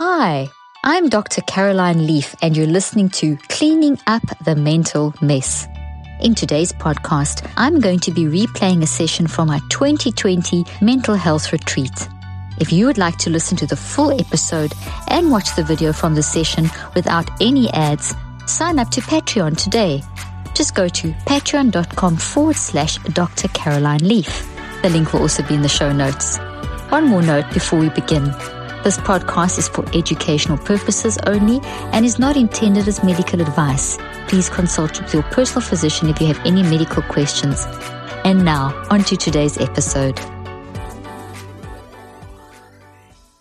Hi, I'm Dr. Caroline Leaf, and you're listening to Cleaning Up the Mental Mess. In today's podcast, I'm going to be replaying a session from our 2020 mental health retreat. If you would like to listen to the full episode and watch the video from the session without any ads, sign up to Patreon today. Just go to patreon.com forward slash Dr. Caroline Leaf. The link will also be in the show notes. One more note before we begin. This podcast is for educational purposes only and is not intended as medical advice. Please consult with your personal physician if you have any medical questions. And now, on to today's episode.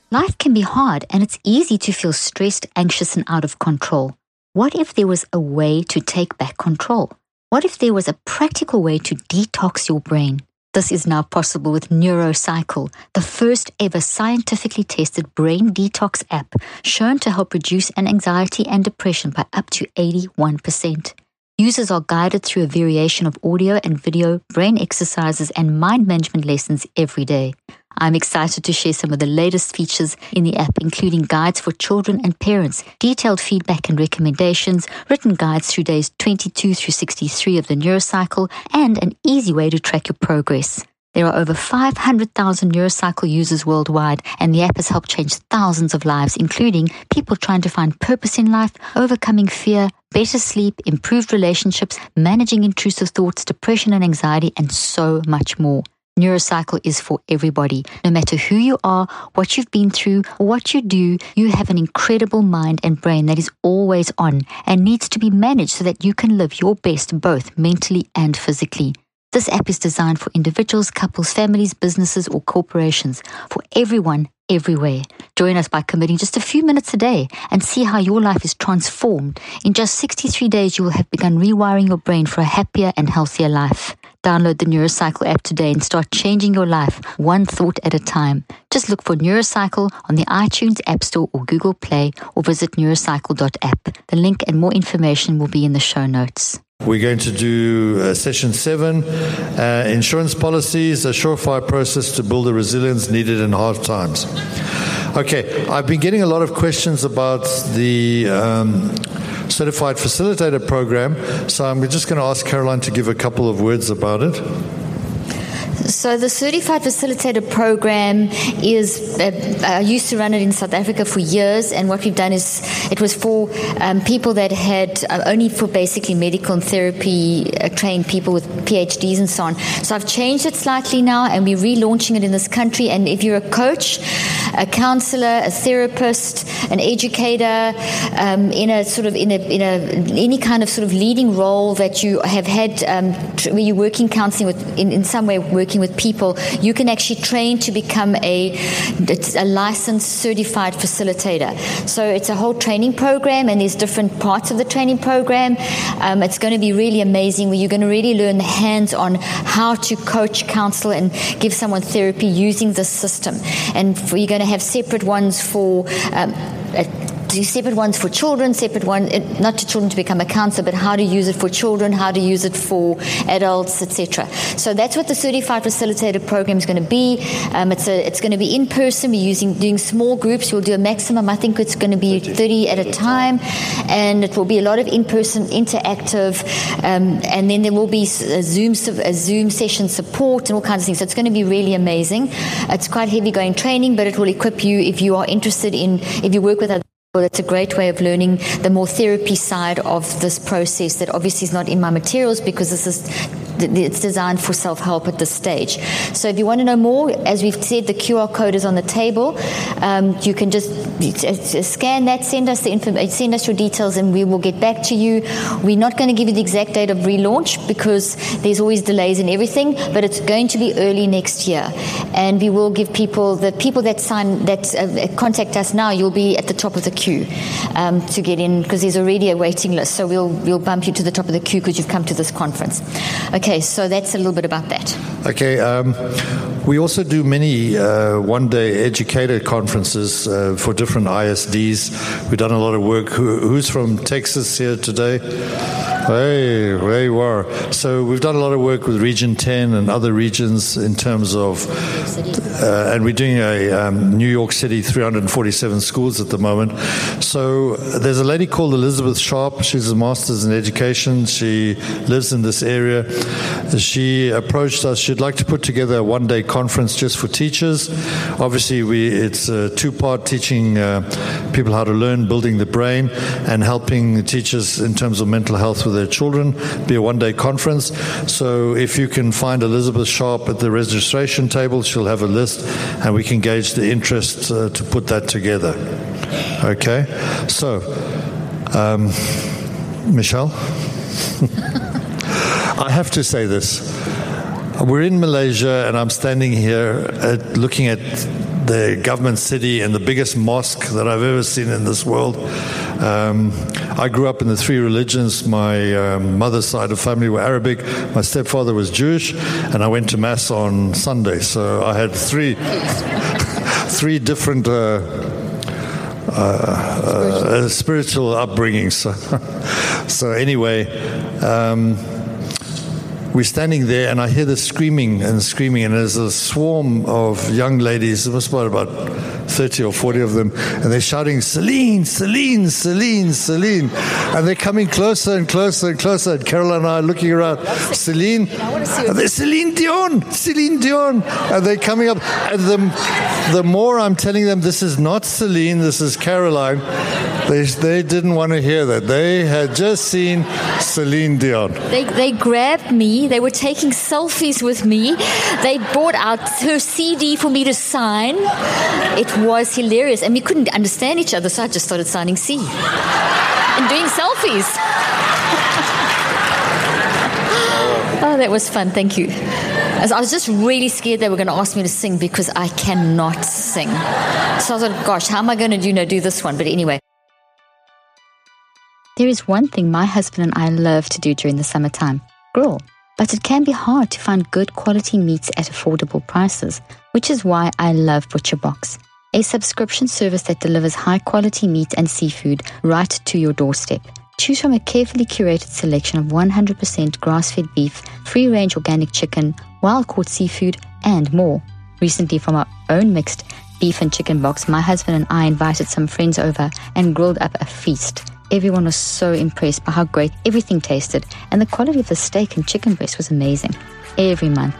Life can be hard and it's easy to feel stressed, anxious, and out of control. What if there was a way to take back control? What if there was a practical way to detox your brain? This is now possible with NeuroCycle, the first ever scientifically tested brain detox app shown to help reduce an anxiety and depression by up to 81%. Users are guided through a variation of audio and video, brain exercises, and mind management lessons every day. I'm excited to share some of the latest features in the app, including guides for children and parents, detailed feedback and recommendations, written guides through days 22 through 63 of the NeuroCycle, and an easy way to track your progress. There are over 500,000 NeuroCycle users worldwide, and the app has helped change thousands of lives, including people trying to find purpose in life, overcoming fear, better sleep, improved relationships, managing intrusive thoughts, depression and anxiety, and so much more. NeuroCycle is for everybody. No matter who you are, what you've been through, what you do, you have an incredible mind and brain that is always on and needs to be managed so that you can live your best both mentally and physically. This app is designed for individuals, couples, families, businesses, or corporations, for everyone, everywhere. Join us by committing just a few minutes a day and see how your life is transformed. In just 63 days, you will have begun rewiring your brain for a happier and healthier life. Download the NeuroCycle app today and start changing your life one thought at a time. Just look for NeuroCycle on the iTunes App Store or Google Play or visit neurocycle.app. The link and more information will be in the show notes. We're going to do uh, session seven uh, insurance policies, a surefire process to build the resilience needed in hard times. Okay, I've been getting a lot of questions about the um, certified facilitator program, so I'm just going to ask Caroline to give a couple of words about it. So the Certified Facilitator Program is, uh, I used to run it in South Africa for years, and what we've done is it was for um, people that had uh, only for basically medical and therapy uh, trained people with PhDs and so on. So I've changed it slightly now, and we're relaunching it in this country. And if you're a coach, a counselor, a therapist, an educator, um, in a sort of in a, in a any kind of sort of leading role that you have had, um, where you're working counseling with in, in some way working working with people, you can actually train to become a, a licensed certified facilitator. So it's a whole training program, and there's different parts of the training program. Um, it's going to be really amazing where you're going to really learn the hands on how to coach, counsel, and give someone therapy using this system. And for, you're going to have separate ones for um, do separate ones for children, separate one not to children to become a counselor, but how to use it for children, how to use it for adults, etc. So that's what the certified facilitator program is going to be. Um, it's a, it's going to be in person. We're using doing small groups. We'll do a maximum. I think it's going to be 30 at a time, and it will be a lot of in person interactive, um, and then there will be a Zoom a Zoom session support and all kinds of things. So it's going to be really amazing. It's quite heavy going training, but it will equip you if you are interested in if you work with other well, it's a great way of learning the more therapy side of this process that obviously is not in my materials because this is it's designed for self help at this stage. So if you want to know more, as we've said, the QR code is on the table. Um, you can just scan that, send us the information, send us your details, and we will get back to you. We're not going to give you the exact date of relaunch because there's always delays in everything, but it's going to be early next year, and we will give people the people that sign that uh, contact us now. You'll be at the top of the queue um, to get in because there's already a waiting list. So we'll we'll bump you to the top of the queue because you've come to this conference. Okay. So that's a little bit about that. Okay, um, we also do many uh, one day educator conferences uh, for different ISDs. We've done a lot of work. Who, who's from Texas here today? Hey, there you are. So we've done a lot of work with Region 10 and other regions in terms of, uh, and we're doing a um, New York City 347 schools at the moment. So there's a lady called Elizabeth Sharp. She's a master's in education. She lives in this area. She approached us. She'd like to put together a one-day conference just for teachers. Obviously, we it's a two-part teaching uh, people how to learn, building the brain, and helping teachers in terms of mental health with their children. Be a one day conference. So if you can find Elizabeth Sharp at the registration table, she'll have a list and we can gauge the interest uh, to put that together. Okay? So, um, Michelle? I have to say this. We're in Malaysia, and I'm standing here at, looking at the government city and the biggest mosque that I've ever seen in this world. Um, I grew up in the three religions. My um, mother's side of family were Arabic. My stepfather was Jewish, and I went to mass on Sunday. So I had three, three different. Uh, uh, uh, spiritual upbringing. So, so anyway, um, we're standing there and I hear the screaming and screaming, and there's a swarm of young ladies, there must be about 30 or 40 of them, and they're shouting, Celine, Celine, Celine, Celine. And they're coming closer and closer and closer. And Carol and I are looking around, Celine, they're Celine Dion, Celine Dion. And they're coming up. And the, the more I'm telling them, this is not Celine, this is Caroline, they, they didn't want to hear that. They had just seen Celine Dion. They, they grabbed me. They were taking selfies with me. They brought out her CD for me to sign. It was hilarious. And we couldn't understand each other, so I just started signing C and doing selfies. oh, that was fun. Thank you. I was just really scared they were going to ask me to sing because I cannot sing. So I thought, gosh, how am I going to you know, do this one? But anyway. There is one thing my husband and I love to do during the summertime grill. But it can be hard to find good quality meats at affordable prices, which is why I love ButcherBox, a subscription service that delivers high quality meat and seafood right to your doorstep. Choose from a carefully curated selection of 100% grass fed beef, free range organic chicken, wild caught seafood, and more. Recently, from our own mixed beef and chicken box, my husband and I invited some friends over and grilled up a feast. Everyone was so impressed by how great everything tasted, and the quality of the steak and chicken breast was amazing. Every month,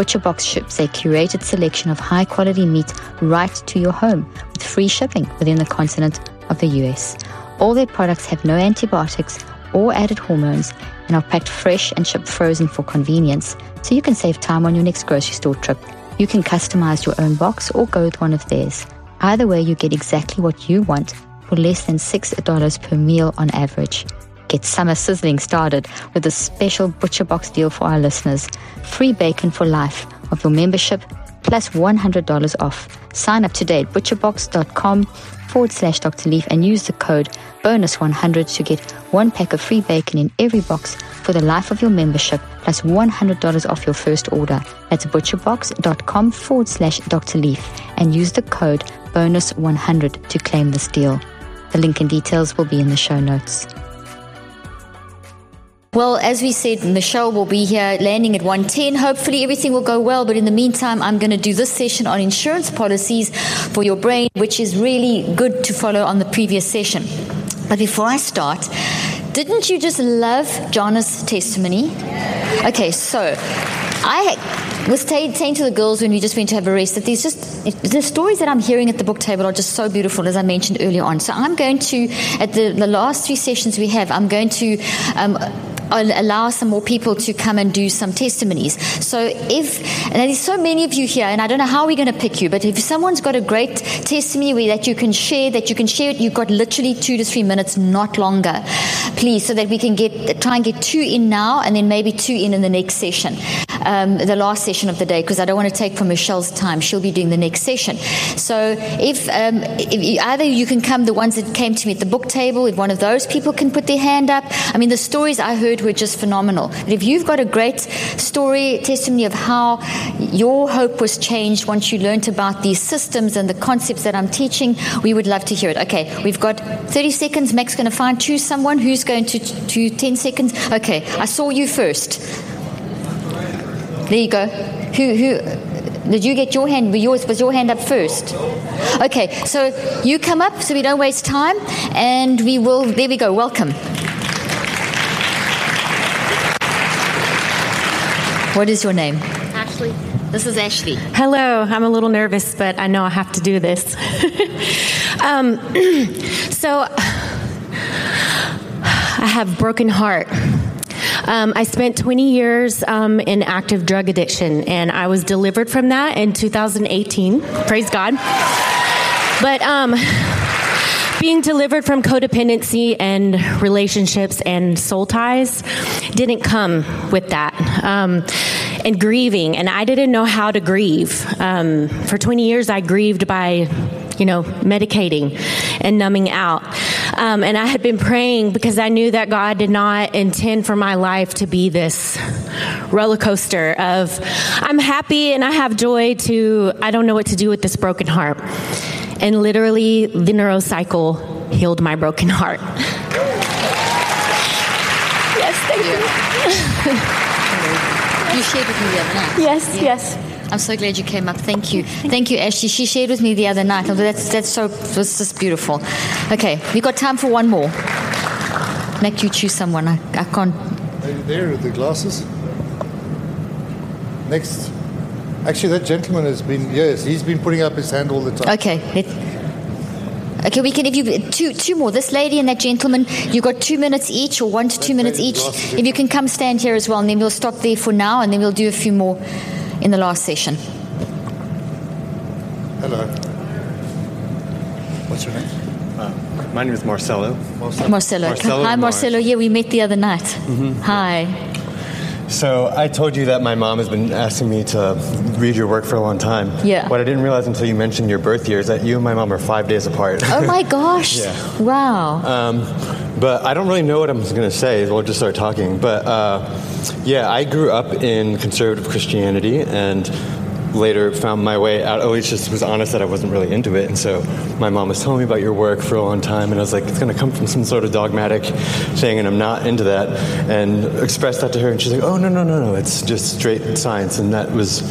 ButcherBox ships a curated selection of high quality meat right to your home with free shipping within the continent of the US. All their products have no antibiotics or added hormones and are packed fresh and shipped frozen for convenience, so you can save time on your next grocery store trip. You can customize your own box or go with one of theirs. Either way, you get exactly what you want for less than $6 per meal on average. Get summer sizzling started with a special Butcher Box deal for our listeners. Free bacon for life of your membership plus $100 off. Sign up today at butcherbox.com forward slash Dr. Leaf and use the code bonus100 to get one pack of free bacon in every box for the life of your membership plus $100 off your first order. That's butcherbox.com forward slash Dr. Leaf and use the code bonus100 to claim this deal. The link and details will be in the show notes. Well, as we said, Michelle will be here landing at 110. Hopefully, everything will go well. But in the meantime, I'm going to do this session on insurance policies for your brain, which is really good to follow on the previous session. But before I start, didn't you just love John's testimony? Okay, so I was saying to the girls when we just went to have a rest that these just the stories that I'm hearing at the book table are just so beautiful, as I mentioned earlier on. So I'm going to at the, the last three sessions we have, I'm going to. Um, allow some more people to come and do some testimonies. So if, and there's so many of you here, and I don't know how we're going to pick you, but if someone's got a great testimony that you can share, that you can share it, you've got literally two to three minutes, not longer, please, so that we can get, try and get two in now and then maybe two in in the next session. Um, the last session of the day because I don't want to take from Michelle's time. She'll be doing the next session. So if, um, if either you can come, the ones that came to me at the book table, if one of those people can put their hand up. I mean, the stories I heard were just phenomenal. If you've got a great story, testimony of how your hope was changed once you learned about these systems and the concepts that I'm teaching, we would love to hear it. Okay, we've got 30 seconds. Mac's going to find choose someone who's going to to 10 seconds. Okay, I saw you first. There you go. Who who did you get your hand? Yours was your hand up first. Okay, so you come up so we don't waste time, and we will. There we go. Welcome. What is your name? Ashley. This is Ashley. Hello. I'm a little nervous, but I know I have to do this. um, so I have broken heart. Um, I spent 20 years um, in active drug addiction, and I was delivered from that in 2018. Praise God. But um, being delivered from codependency and relationships and soul ties didn't come with that. Um, and grieving, and I didn't know how to grieve. Um, for 20 years, I grieved by, you know, medicating and numbing out. Um, and I had been praying because I knew that God did not intend for my life to be this roller coaster of I'm happy and I have joy to I don't know what to do with this broken heart. And literally, the neurocycle healed my broken heart. yes, thank you. You shared with me the other night. Yes, Yeah. yes. I'm so glad you came up. Thank you. Thank you, Ashley. She shared with me the other night. That's, that's so, was just beautiful. Okay, we've got time for one more. Mac, you choose someone. I, I can't. There, with the glasses. Next. Actually, that gentleman has been, yes, he's been putting up his hand all the time. Okay. Okay, we can if you two two more. This lady and that gentleman, You've got two minutes each, or one to two minutes each. If you can come stand here as well, and then we'll stop there for now, and then we'll do a few more in the last session. Hello. What's your name? My name is Marcelo. Marcelo. Marcelo Hi, Mars. Marcelo. Yeah, we met the other night. Hi. So I told you that my mom has been asking me to read your work for a long time. Yeah. What I didn't realize until you mentioned your birth year is that you and my mom are five days apart. Oh my gosh! Yeah. Wow. Um, but I don't really know what I'm going to say. We'll just start talking. But uh, yeah, I grew up in conservative Christianity and later found my way out. Always just was honest that I wasn't really into it. And so my mom was telling me about your work for a long time. And I was like, it's going to come from some sort of dogmatic thing. And I'm not into that. And expressed that to her. And she's like, oh, no, no, no, no. It's just straight science. And that was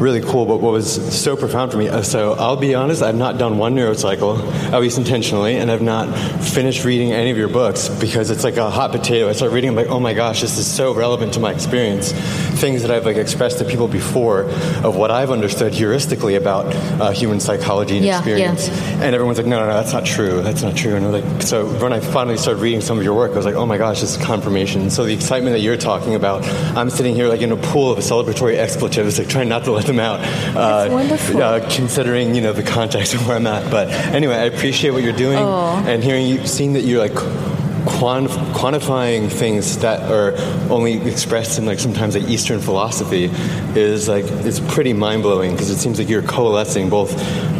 really cool. But what was so profound for me, uh, so I'll be honest, I've not done one neurocycle, at least intentionally, and I've not finished reading any of your books because it's like a hot potato. I start reading, I'm like, oh my gosh, this is so relevant to my experience. Things that I've like expressed to people before of what I've understood heuristically about uh, human psychology and Yeah, yeah. experience. And everyone's like, no, no, no, that's not true. That's not true. And I'm like, so when I finally started reading some of your work, I was like, oh my gosh, this is confirmation. So the excitement that you're talking about, I'm sitting here like in a pool of celebratory expletives, like trying not to let them out. Uh, That's wonderful. Uh, considering you know the context of where I'm at. But anyway, I appreciate what you're doing Oh. and hearing you, seeing that you're like. Quantif- quantifying things that are only expressed in like sometimes like Eastern philosophy is like it's pretty mind blowing because it seems like you're coalescing both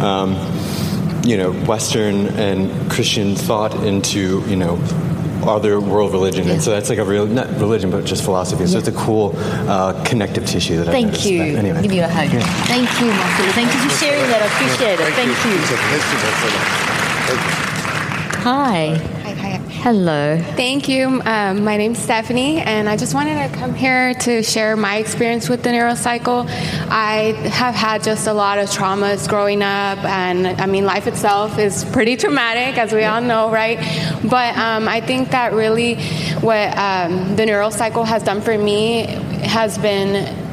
um, you know Western and Christian thought into you know other world religion and so that's like a real not religion but just philosophy so it's a cool uh, connective tissue that I Thank noticed. you. But anyway Give you a hug. Thank you, Marcelo. Thank you for sharing that. I appreciate it. Thank you. Hi. Hi, hi. Hello. Thank you. Um, my name's Stephanie, and I just wanted to come here to share my experience with the neurocycle. I have had just a lot of traumas growing up, and I mean, life itself is pretty traumatic, as we all know, right? But um, I think that really what um, the neurocycle has done for me has been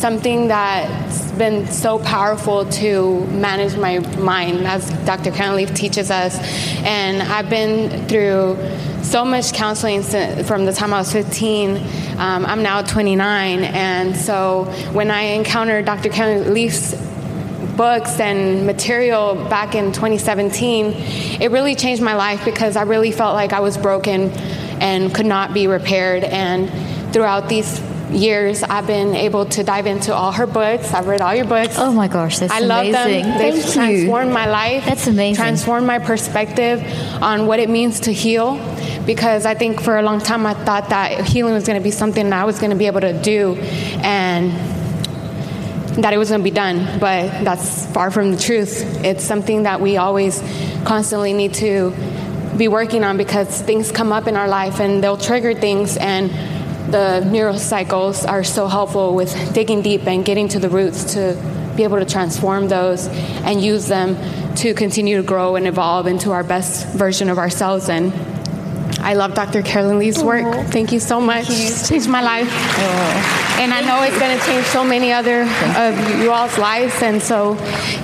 something that's been so powerful to manage my mind, as Dr. Karen teaches us. And I've been through so much counseling from the time I was 15. Um, I'm now 29, and so when I encountered Dr. Karen books and material back in 2017, it really changed my life because I really felt like I was broken and could not be repaired. And throughout these years, I've been able to dive into all her books. I've read all your books. Oh my gosh, that's I amazing. love them. They've Thank you. transformed my life. That's amazing. Transformed my perspective on what it means to heal. Because I think for a long time I thought that healing was going to be something I was going to be able to do, and that it was going to be done, but that's far from the truth. It's something that we always constantly need to be working on because things come up in our life and they'll trigger things and the neurocycles are so helpful with digging deep and getting to the roots to be able to transform those and use them to continue to grow and evolve into our best version of ourselves and I love Dr. Caroline Leaf's work. Thank you so much. It's changed my life. And I know it's going to change so many other of you all's lives. And so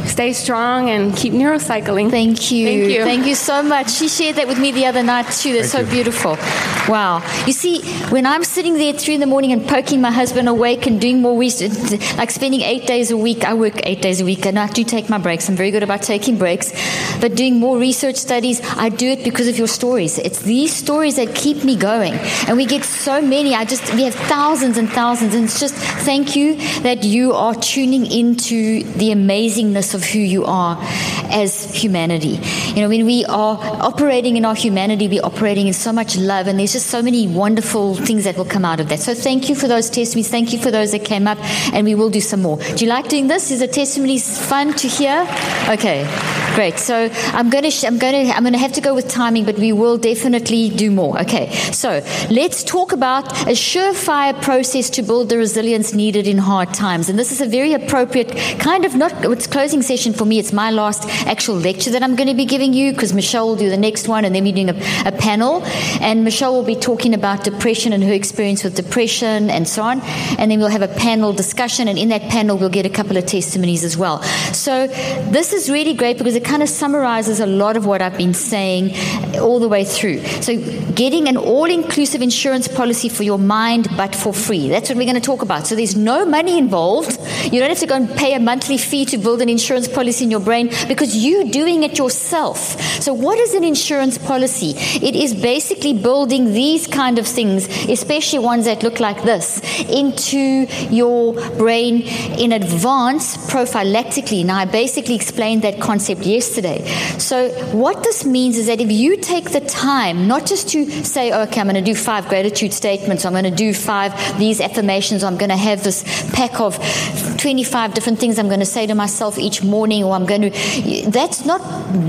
stay strong and keep neurocycling. Thank you. Thank you. Thank you so much. She shared that with me the other night too. That's so you. beautiful. Wow. You see, when I'm sitting there at three in the morning and poking my husband awake and doing more research, like spending eight days a week, I work eight days a week and I do take my breaks. I'm very good about taking breaks. But doing more research studies, I do it because of your stories. It's these stories that keep me going. And we get so many. I just, we have thousands and thousands. And it's just thank you that you are tuning into the amazingness of who you are as humanity. You know, when we are operating in our humanity, we're operating in so much love, and there's just so many wonderful things that will come out of that. So thank you for those testimonies. Thank you for those that came up, and we will do some more. Do you like doing this? Is the testimonies fun to hear? Okay, great. So I'm going to, sh- I'm going to, I'm going to have to go with timing, but we will definitely do more. Okay, so let's talk about a surefire process to build the resilience needed in hard times, and this is a very appropriate kind of not it's closing session for me. It's my last actual lecture that I'm going to be giving you because Michelle will do the next one, and then we're doing a, a panel, and Michelle will be talking about depression and her experience with depression and so on, and then we'll have a panel discussion, and in that panel we'll get a couple of testimonies as well. So this is really great because it kind of summarizes a lot of what I've been saying all the way through. So getting an all-inclusive insurance policy for your mind, but for free. That's what we're going to talk about. So there's no money involved. You don't have to go and pay a monthly fee to build an insurance policy in your brain because you're doing it yourself. So what is an insurance policy? It is basically building these kind of things, especially ones that look like this, into your brain in advance prophylactically. Now I basically explained that concept yesterday. So what this means is that if you take the time not just to say, okay, I'm going to do five gratitude statements, I'm going to do five these affirmations, I'm going to have this pack of 25 different things I'm going to say to myself each morning, or I'm going to. That's not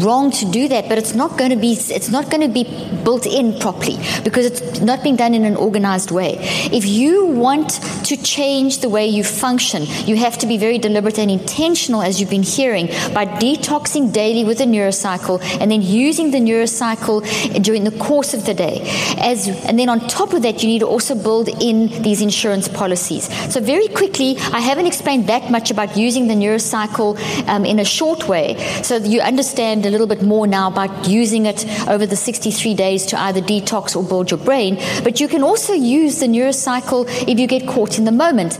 wrong to do that, but it's not going to be. It's not going to be built in properly because it's not being done in an organized way. If you want to change the way you function, you have to be very deliberate and intentional, as you've been hearing, by detoxing daily with the neurocycle and then using the neurocycle during the course of the day. As and then on top of that, you need to also build in these insurance policies. So very quickly, I haven't explained that much about using the neurocycle um, in a short way, so you understand a little bit more now about using it over the 63 days to either detox or build your brain. But you can also use the neurocycle if you get caught in the moment.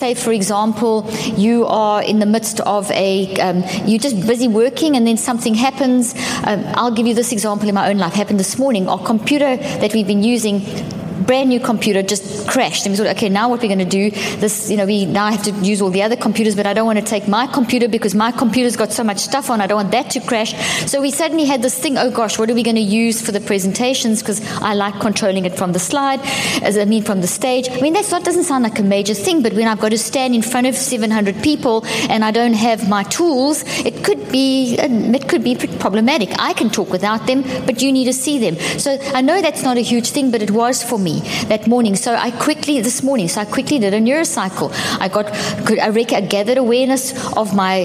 Say, for example, you are in the midst of a, um, you're just busy working and then something happens. Um, I'll give you this example in my own life. Happened this morning. Our computer that we've been using, brand new computer, just crashed. And we thought, okay, now what we're going to do? This, you know, we now have to use all the other computers, but I don't want to take my computer because my computer's got so much stuff on. I don't want that to crash. So we suddenly had this thing. Oh gosh, what are we going to use for the presentations? Because I like controlling it from the slide, as I mean from the stage. I mean that's not doesn't sound like a major thing, but when I've got to stand in front of 700 people and I don't have my tools, it could be um, it could be problematic. I can talk without them, but you need to see them. So I know that's not a huge thing, but it was for me. Me that morning. So I quickly, this morning, so I quickly did a neurocycle. I got, I, gathered awareness of my,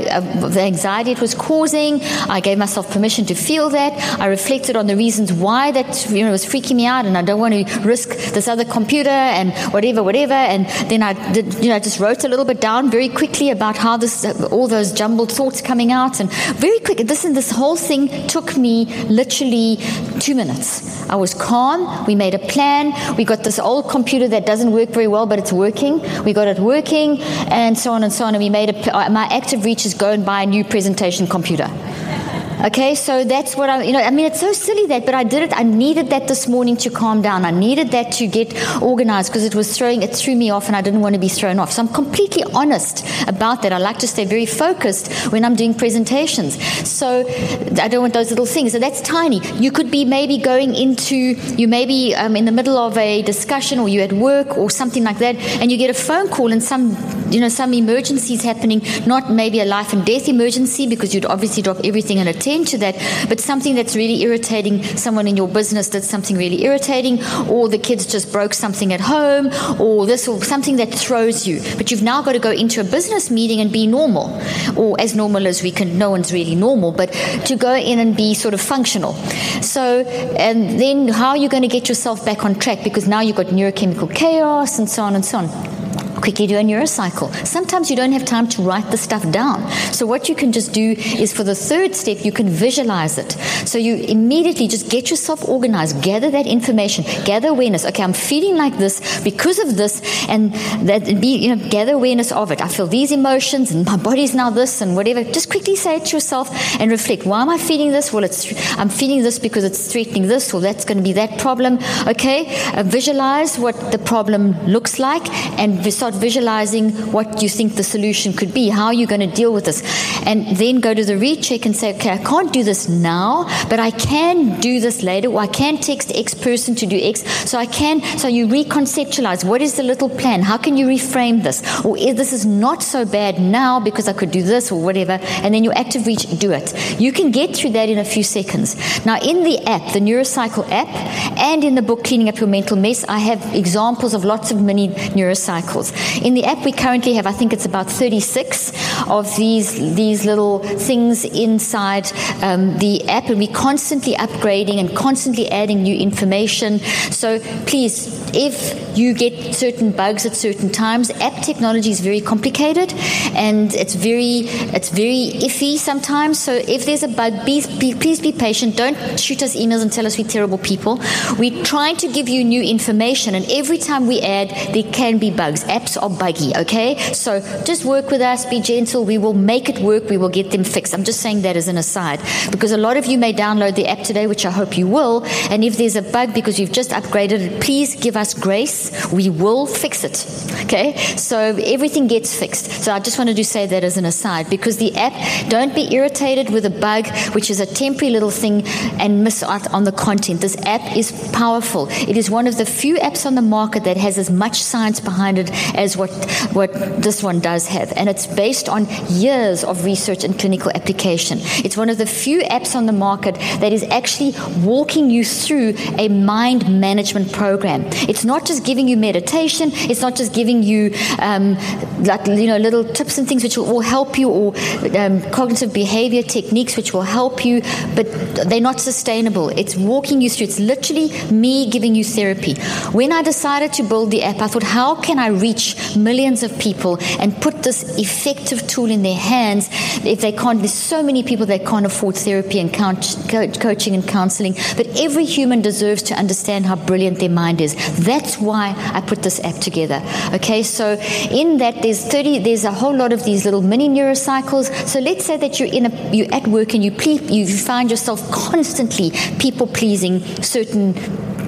the anxiety it was causing. I gave myself permission to feel that. I reflected on the reasons why that, you know, was freaking me out and I don't want to risk this other computer and whatever, whatever. And then I did, you know, just wrote a little bit down very quickly about how this, all those jumbled thoughts coming out and very quick. This and this whole thing took me literally two minutes. I was calm. We made a plan. We got this old computer that doesn't work very well, but it's working. We got it working, and so on and so on. And we made a, uh, my active reach is go and buy a new presentation computer. Okay, so that's what I, you know, I mean, it's so silly that, but I did it. I needed that this morning to calm down. I needed that to get organized because it was throwing, it threw me off and I didn't want to be thrown off. So I'm completely honest about that. I like to stay very focused when I'm doing presentations. So I don't want those little things. So that's tiny. You could be maybe going into, you may be um, in the middle of a discussion or you at work or something like that and you get a phone call and some, you know, some emergency is happening, not maybe a life and death emergency because you'd obviously drop everything and attend to that, but something that's really irritating someone in your business did something really irritating, or the kids just broke something at home, or this, or something that throws you. But you've now got to go into a business meeting and be normal, or as normal as we can. No one's really normal, but to go in and be sort of functional. So, and then how are you going to get yourself back on track? Because now you've got neurochemical chaos and so on and so on quickly do a neurocycle. Sometimes you don't have time to write the stuff down. So what you can just do is for the third step, you can visualize it. So you immediately just get yourself organized, gather that information, gather awareness. Okay, I'm feeling like this because of this, and that be you know gather awareness of it. I feel these emotions, and my body's now this, and whatever. Just quickly say it to yourself and reflect. Why am I feeling this? Well, it's I'm feeling this because it's threatening this, or that's going to be that problem. Okay, uh, visualize what the problem looks like, and start visualizing what you think the solution could be. How are you going to deal with this? And then go to the recheck and say, okay, I can't do this now, but I can do this later, or I can text X person to do X. So I can, so you reconceptualize what is the little plan? How can you reframe this? Or this is not so bad now because I could do this or whatever, and then you active reach, do it. You can get through that in a few seconds. Now, in the app, the Neurocycle app, and in the book Cleaning Up Your Mental Mess, I have examples of lots of mini neurocycles. In the app, we currently have, I think it's about 36 of these, these little things inside um, the app, and we're constantly upgrading and constantly adding new information. So please, if you get certain bugs at certain times, app technology is very complicated and it's very, it's very iffy sometimes. So if there's a bug, please be, please be patient. Don't shoot us emails and tell us we're terrible people. We're trying to give you new information, and every time we add, there can be bugs. Apps are buggy, okay? So just work with us, be gentle. We will make it work. We will get them fixed. I'm just saying that as an aside because a lot of you may download the app today, which I hope you will. And if there's a bug because you've just upgraded it, please give us grace. We will fix it, okay? So everything gets fixed. So I just wanted to say that as an aside because the app, don't be irritated with a bug, which is a temporary little thing, and miss out on the content. This app is powerful. It is one of the few apps on the market that has as much science behind it as what what this one does have. And it's based on years of research and clinical application. It's one of the few apps on the market that is actually walking you through a mind management program. It's not just giving you meditation, it's not just giving you um, like, you know, little tips and things which will, help you or um, cognitive behavior techniques which will help you, but they're not sustainable. It's walking you through. It's literally me giving you therapy. When I decided to build the app, I thought, how can I reach millions of people and put this effective tool in their hands if they can't. There's so many people that can't afford therapy and couch, coaching and counseling, but every human deserves to understand how brilliant their mind is. That's why I put this app together. Okay, so in that there's 30, there's a whole lot of these little mini neurocycles. So let's say that you're in a, you're at work and you ple- you find yourself constantly people pleasing certain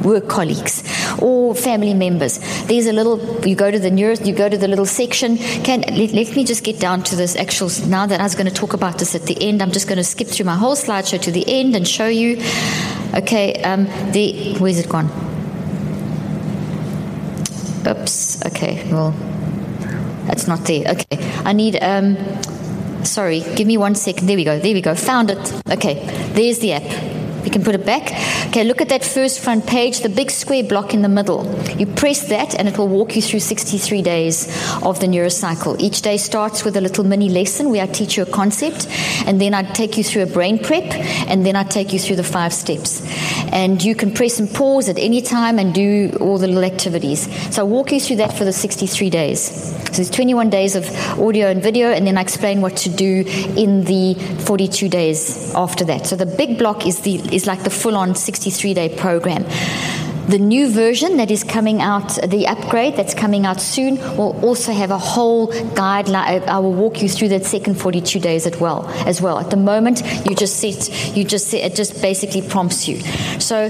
work colleagues or family members. There's a little, you go to the nearest, you go to the little section. Can let, let me just get down to this actual, now that I was going to talk about this at the end, I'm just going to skip through my whole slideshow to the end and show you. Okay, um, the, where's it gone? Oops, okay, well, that's not there. Okay, I need, um, sorry, give me one second. There we go, there we go, found it. Okay, there's the app. You can put it back. Okay, look at that first front page, the big square block in the middle. You press that and it will walk you through 63 days of the neurocycle. Each day starts with a little mini lesson where I teach you a concept and then I take you through a brain prep and then I take you through the five steps. And you can press and pause at any time and do all the little activities. So I walk you through that for the 63 days. So there's 21 days of audio and video, and then I explain what to do in the 42 days after that. So the big block is the is like the full-on 63-day program. The new version that is coming out, the upgrade that's coming out soon, will also have a whole guideline. Uh, I will walk you through that second 42 days as well. As well, at the moment, you just sit, you just sit, it just basically prompts you. So,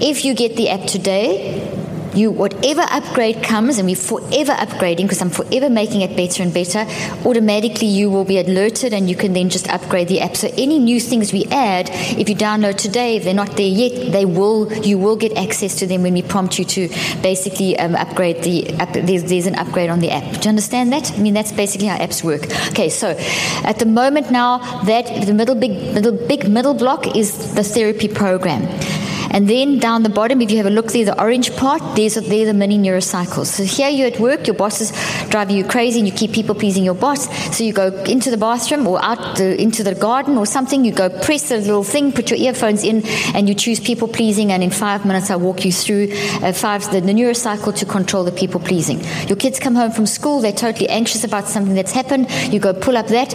if you get the app today, you whatever upgrade comes and we're forever upgrading because I'm forever making it better and better automatically you will be alerted and you can then just upgrade the app. So any new things we add if you download today if they're not there yet they will you will get access to them when we prompt you to basically um, upgrade the app. There's, there's an upgrade on the app. Do you understand that? I mean that's basically how apps work. Okay so at the moment now that the middle big middle big middle block is the therapy program and then down the bottom, if you have a look there, the orange part, there's they're the mini neurocycles. So here you're at work, your boss is driving you crazy, and you keep people pleasing your boss. So you go into the bathroom or out the, into the garden or something. You go press a little thing, put your earphones in, and you choose people pleasing. And in five minutes, I walk you through uh, five the, the neurocycle to control the people pleasing. Your kids come home from school, they're totally anxious about something that's happened. You go pull up that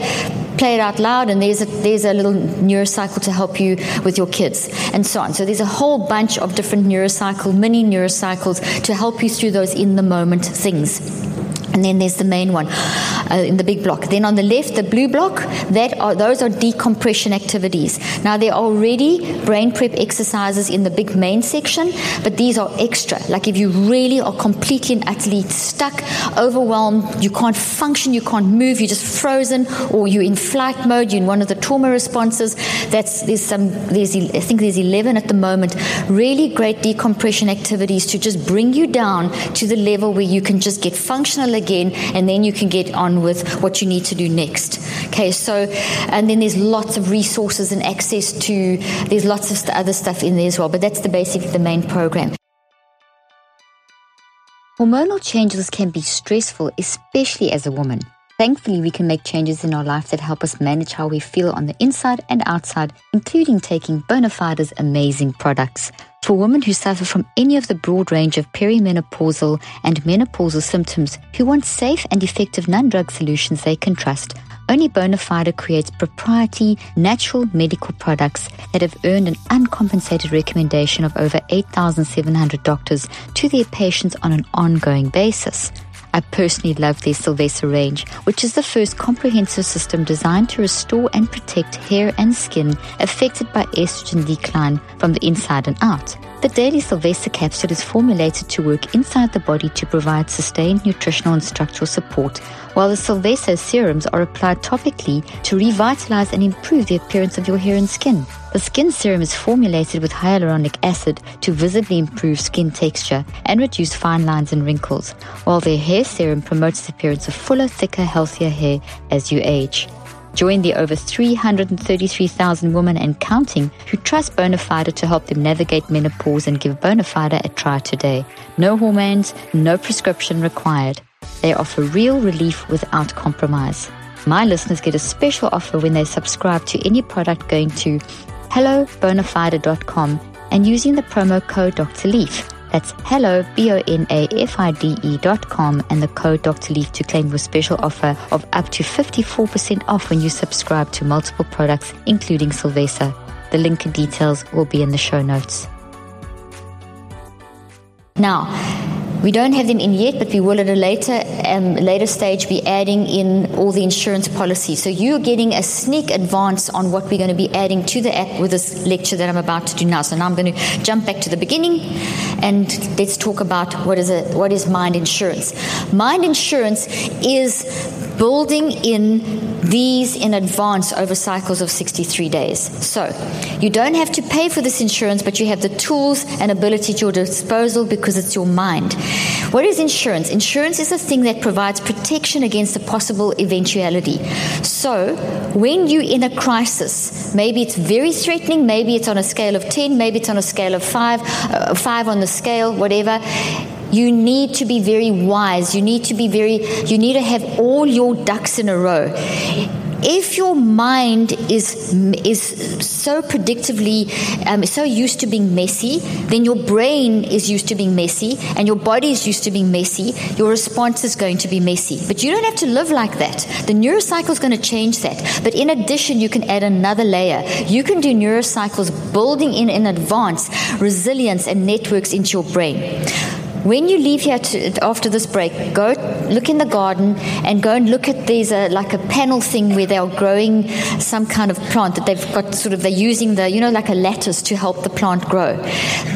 play it out loud, and there's a, there's a little neurocycle to help you with your kids, and so on. So there's a whole bunch of different neurocycle, mini neurocycles to help you through those in the moment things. And then there's the main one uh, in the big block. Then on the left, the blue block, that are, those are decompression activities. Now, there are already brain prep exercises in the big main section, but these are extra. Like if you really are completely and utterly stuck, overwhelmed, you can't function, you can't move, you're just frozen, or you're in flight mode, you're in one of the trauma responses. That's there's some there's I think there's 11 at the moment. Really great decompression activities to just bring you down to the level where you can just get functional again again, and then you can get on with what you need to do next. Okay, so, and then there's lots of resources and access to, there's lots of other stuff in there as well, but that's the basic, the main program. Hormonal changes can be stressful, especially as a woman. Thankfully, we can make changes in our life that help us manage how we feel on the inside and outside, including taking Bonafide's amazing products. For women who suffer from any of the broad range of perimenopausal and menopausal symptoms who want safe and effective non drug solutions they can trust, only Bonafide creates proprietary, natural medical products that have earned an uncompensated recommendation of over 8,700 doctors to their patients on an ongoing basis. I personally love their Silvesa range, which is the first comprehensive system designed to restore and protect hair and skin affected by estrogen decline from the inside and out. The daily Silvesa capsule is formulated to work inside the body to provide sustained nutritional and structural support, while the Silvesa serums are applied topically to revitalize and improve the appearance of your hair and skin. The skin serum is formulated with hyaluronic acid to visibly improve skin texture and reduce fine lines and wrinkles, while the hair serum promotes the appearance of fuller, thicker, healthier hair as you age. Join the over 333,000 women and counting who trust Bonafide to help them navigate menopause and give Bonafide a try today. No hormones, no prescription required. They offer real relief without compromise. My listeners get a special offer when they subscribe to any product going to hellobonafide.com and using the promo code Dr. Leaf. That's hello, B-O-N-A-F-I-D-E dot com and the code Dr. Leaf to claim your special offer of up to 54% off when you subscribe to multiple products, including Silvesa. The link and details will be in the show notes. Now, we don't have them in yet, but we will at a later um, later stage be adding in all the insurance policies. So you're getting a sneak advance on what we're going to be adding to the app with this lecture that I'm about to do now. So now I'm going to jump back to the beginning, and let's talk about what is a what is mind insurance. Mind insurance is building in these in advance over cycles of 63 days. So you don't have to pay for this insurance, but you have the tools and ability at your disposal because it's your mind. What is insurance? Insurance is a thing that provides protection against a possible eventuality. So when you're in a crisis, maybe it's very threatening, maybe it's on a scale of 10, maybe it's on a scale of 5, uh, 5 on the scale, whatever you need to be very wise. You need to be very, you need to have all your ducks in a row. If your mind is is so predictively um, so used to being messy, then your brain is used to being messy, and your body is used to being messy. Your response is going to be messy. But you don't have to live like that. The neurocycle is going to change that. But in addition, you can add another layer. You can do neurocycles building in in advance resilience and networks into your brain. When you leave here to, after this break, go look in the garden and go and look at there's a uh, like a panel thing where they are growing some kind of plant that they've got sort of they're using the you know like a lattice to help the plant grow.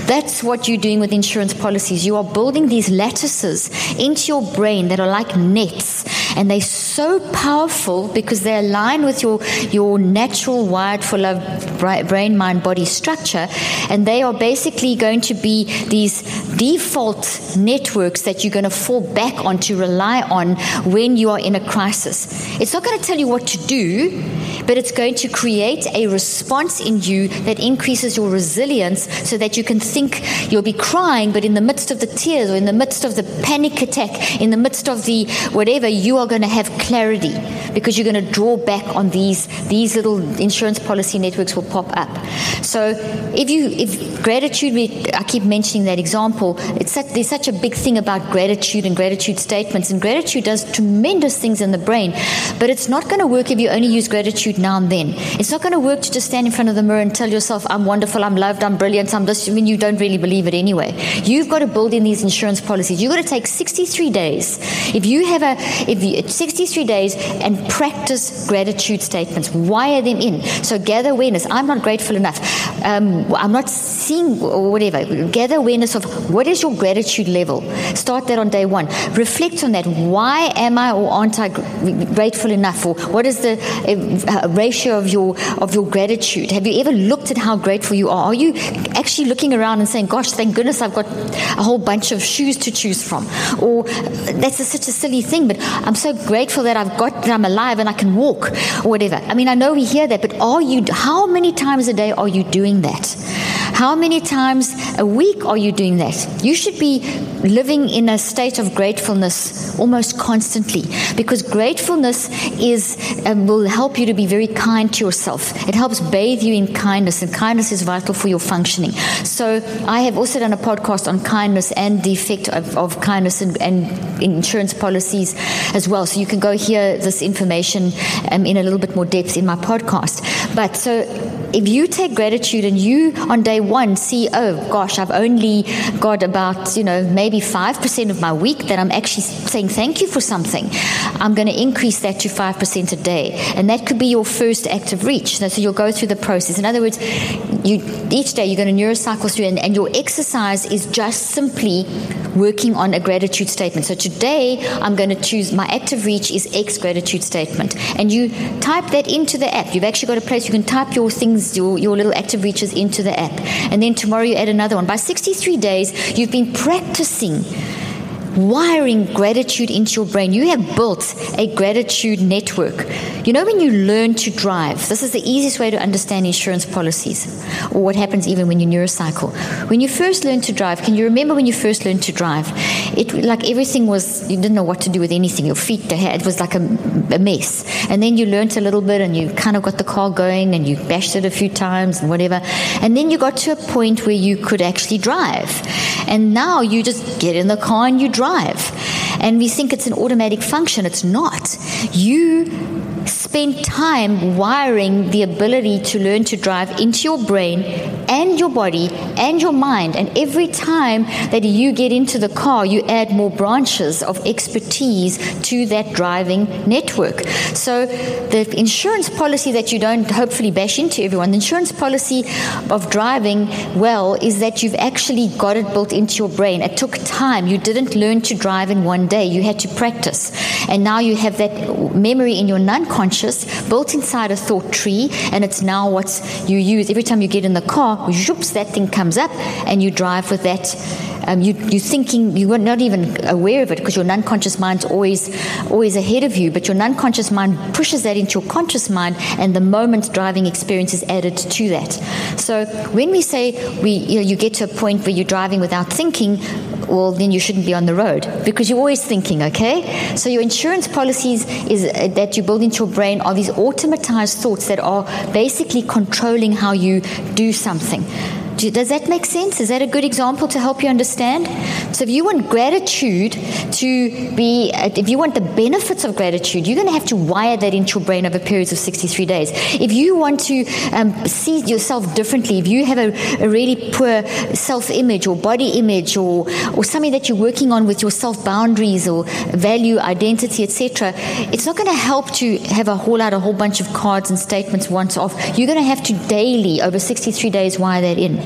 That's what you're doing with insurance policies. You are building these lattices into your brain that are like nets and they're so powerful because they align with your your natural wired for love brain mind body structure and they are basically going to be these default networks that you're going to fall back on to rely on when you are in a crisis. It's not going to tell you what to do, but it's going to create a response in you that increases your resilience so that you can think you'll be crying, but in the midst of the tears or in the midst of the panic attack, in the midst of the whatever, you are going to have clarity because you're going to draw back on these, these little insurance policy networks will pop up. So if you, if gratitude, I keep mentioning that example, it's such, there's such a big thing about gratitude and gratitude statements, and gratitude does tremendous things in the brain, but it's not going to work if you only use gratitude now and then. It's not going to work to just stand in front of the mirror and tell yourself, I'm wonderful, I'm loved, I'm brilliant, I'm this. I mean, you don't really believe it anyway. You've got to build in these insurance policies. You've got to take 63 days. If you have a, if you, 63 days and practice gratitude statements, wire them in. So gather awareness. I'm not grateful enough. Um, I'm not seeing, or whatever. Gather awareness of what is your gratitude gratitude level. Start that on day one. Reflect on that. Why am I or aren't I grateful enough? Or what is the uh, ratio of your of your gratitude? Have you ever looked at how grateful you are? Are you actually looking around and saying, "Gosh, thank goodness I've got a whole bunch of shoes to choose from"? Or that's a, such a silly thing, but I'm so grateful that I've got that I'm alive and I can walk, or whatever. I mean, I know we hear that, but are you? How many times a day are you doing that? How many times a week are you doing that? You should be living in a state of gratefulness almost constantly because gratefulness is um, will help you to be very kind to yourself. It helps bathe you in kindness, and kindness is vital for your functioning. So I have also done a podcast on kindness and the effect of, of kindness and, and, insurance policies as well. So you can go hear this information um, in a little bit more depth in my podcast. But so if you take gratitude and you on day one see, oh gosh, I've only got about, you know, maybe 5% of my week that I'm actually saying thank you for something, I'm going to increase that to 5% a day. And that could be your first active reach. So you'll go through the process. In other words, you each day you're going to neurocycle through, and, and your exercise is just simply working on a gratitude statement. So today I'm going to choose my active reach is X gratitude statement. And you type that into the app. You've actually got a place you can type your things, your, your little active reaches into the app. And then tomorrow you add another one. By 63 days, you've been practicing wiring gratitude into your brain. You have built a gratitude network. You know, when you learn to drive, this is the easiest way to understand insurance policies or what happens even when you neurocycle. When you first learn to drive, can you remember when you first learned to drive? It like everything was, you didn't know what to do with anything. Your feet, it was like a, a mess. And then you learned a little bit and you kind of got the car going and you bashed it a few times and whatever. And then you got to a point where you could actually drive. And now you just get in the car and you drive. And we think it's an automatic function. It's not. You spend time wiring the ability to learn to drive into your brain and your body and your mind. And every time that you get into the car, you add more branches of expertise to that driving network. So the insurance policy that you don't hopefully bash into everyone, the insurance policy of driving well is that you've actually got it built into your brain. It took time. You didn't learn to drive in one day. You had to practice. And now you have that memory in your non-conscious built inside a thought tree and it's now what you use. Every time you get in the car whoops that thing comes up and you drive with that um, you, you're thinking you are not even aware of it because your non-conscious mind's always always ahead of you but your non-conscious mind pushes that into your conscious mind and the moment driving experience is added to that. So when we say we you, know, you get to a point where you're driving without thinking well, then you shouldn't be on the road because you're always thinking, okay? So your insurance policies is uh, that you build into your brain are these automatized thoughts that are basically controlling how you do something. Does that make sense? Is that a good example to help you understand? So, if you want gratitude to be, if you want the benefits of gratitude, you're going to have to wire that into your brain over periods of 63 days. If you want to um, see yourself differently, if you have a, a really poor self image or body image or, or something that you're working on with your self boundaries or value, identity, etc., it's not going to help to have a whole out a whole bunch of cards and statements once off. You're going to have to daily, over 63 days, wire that in.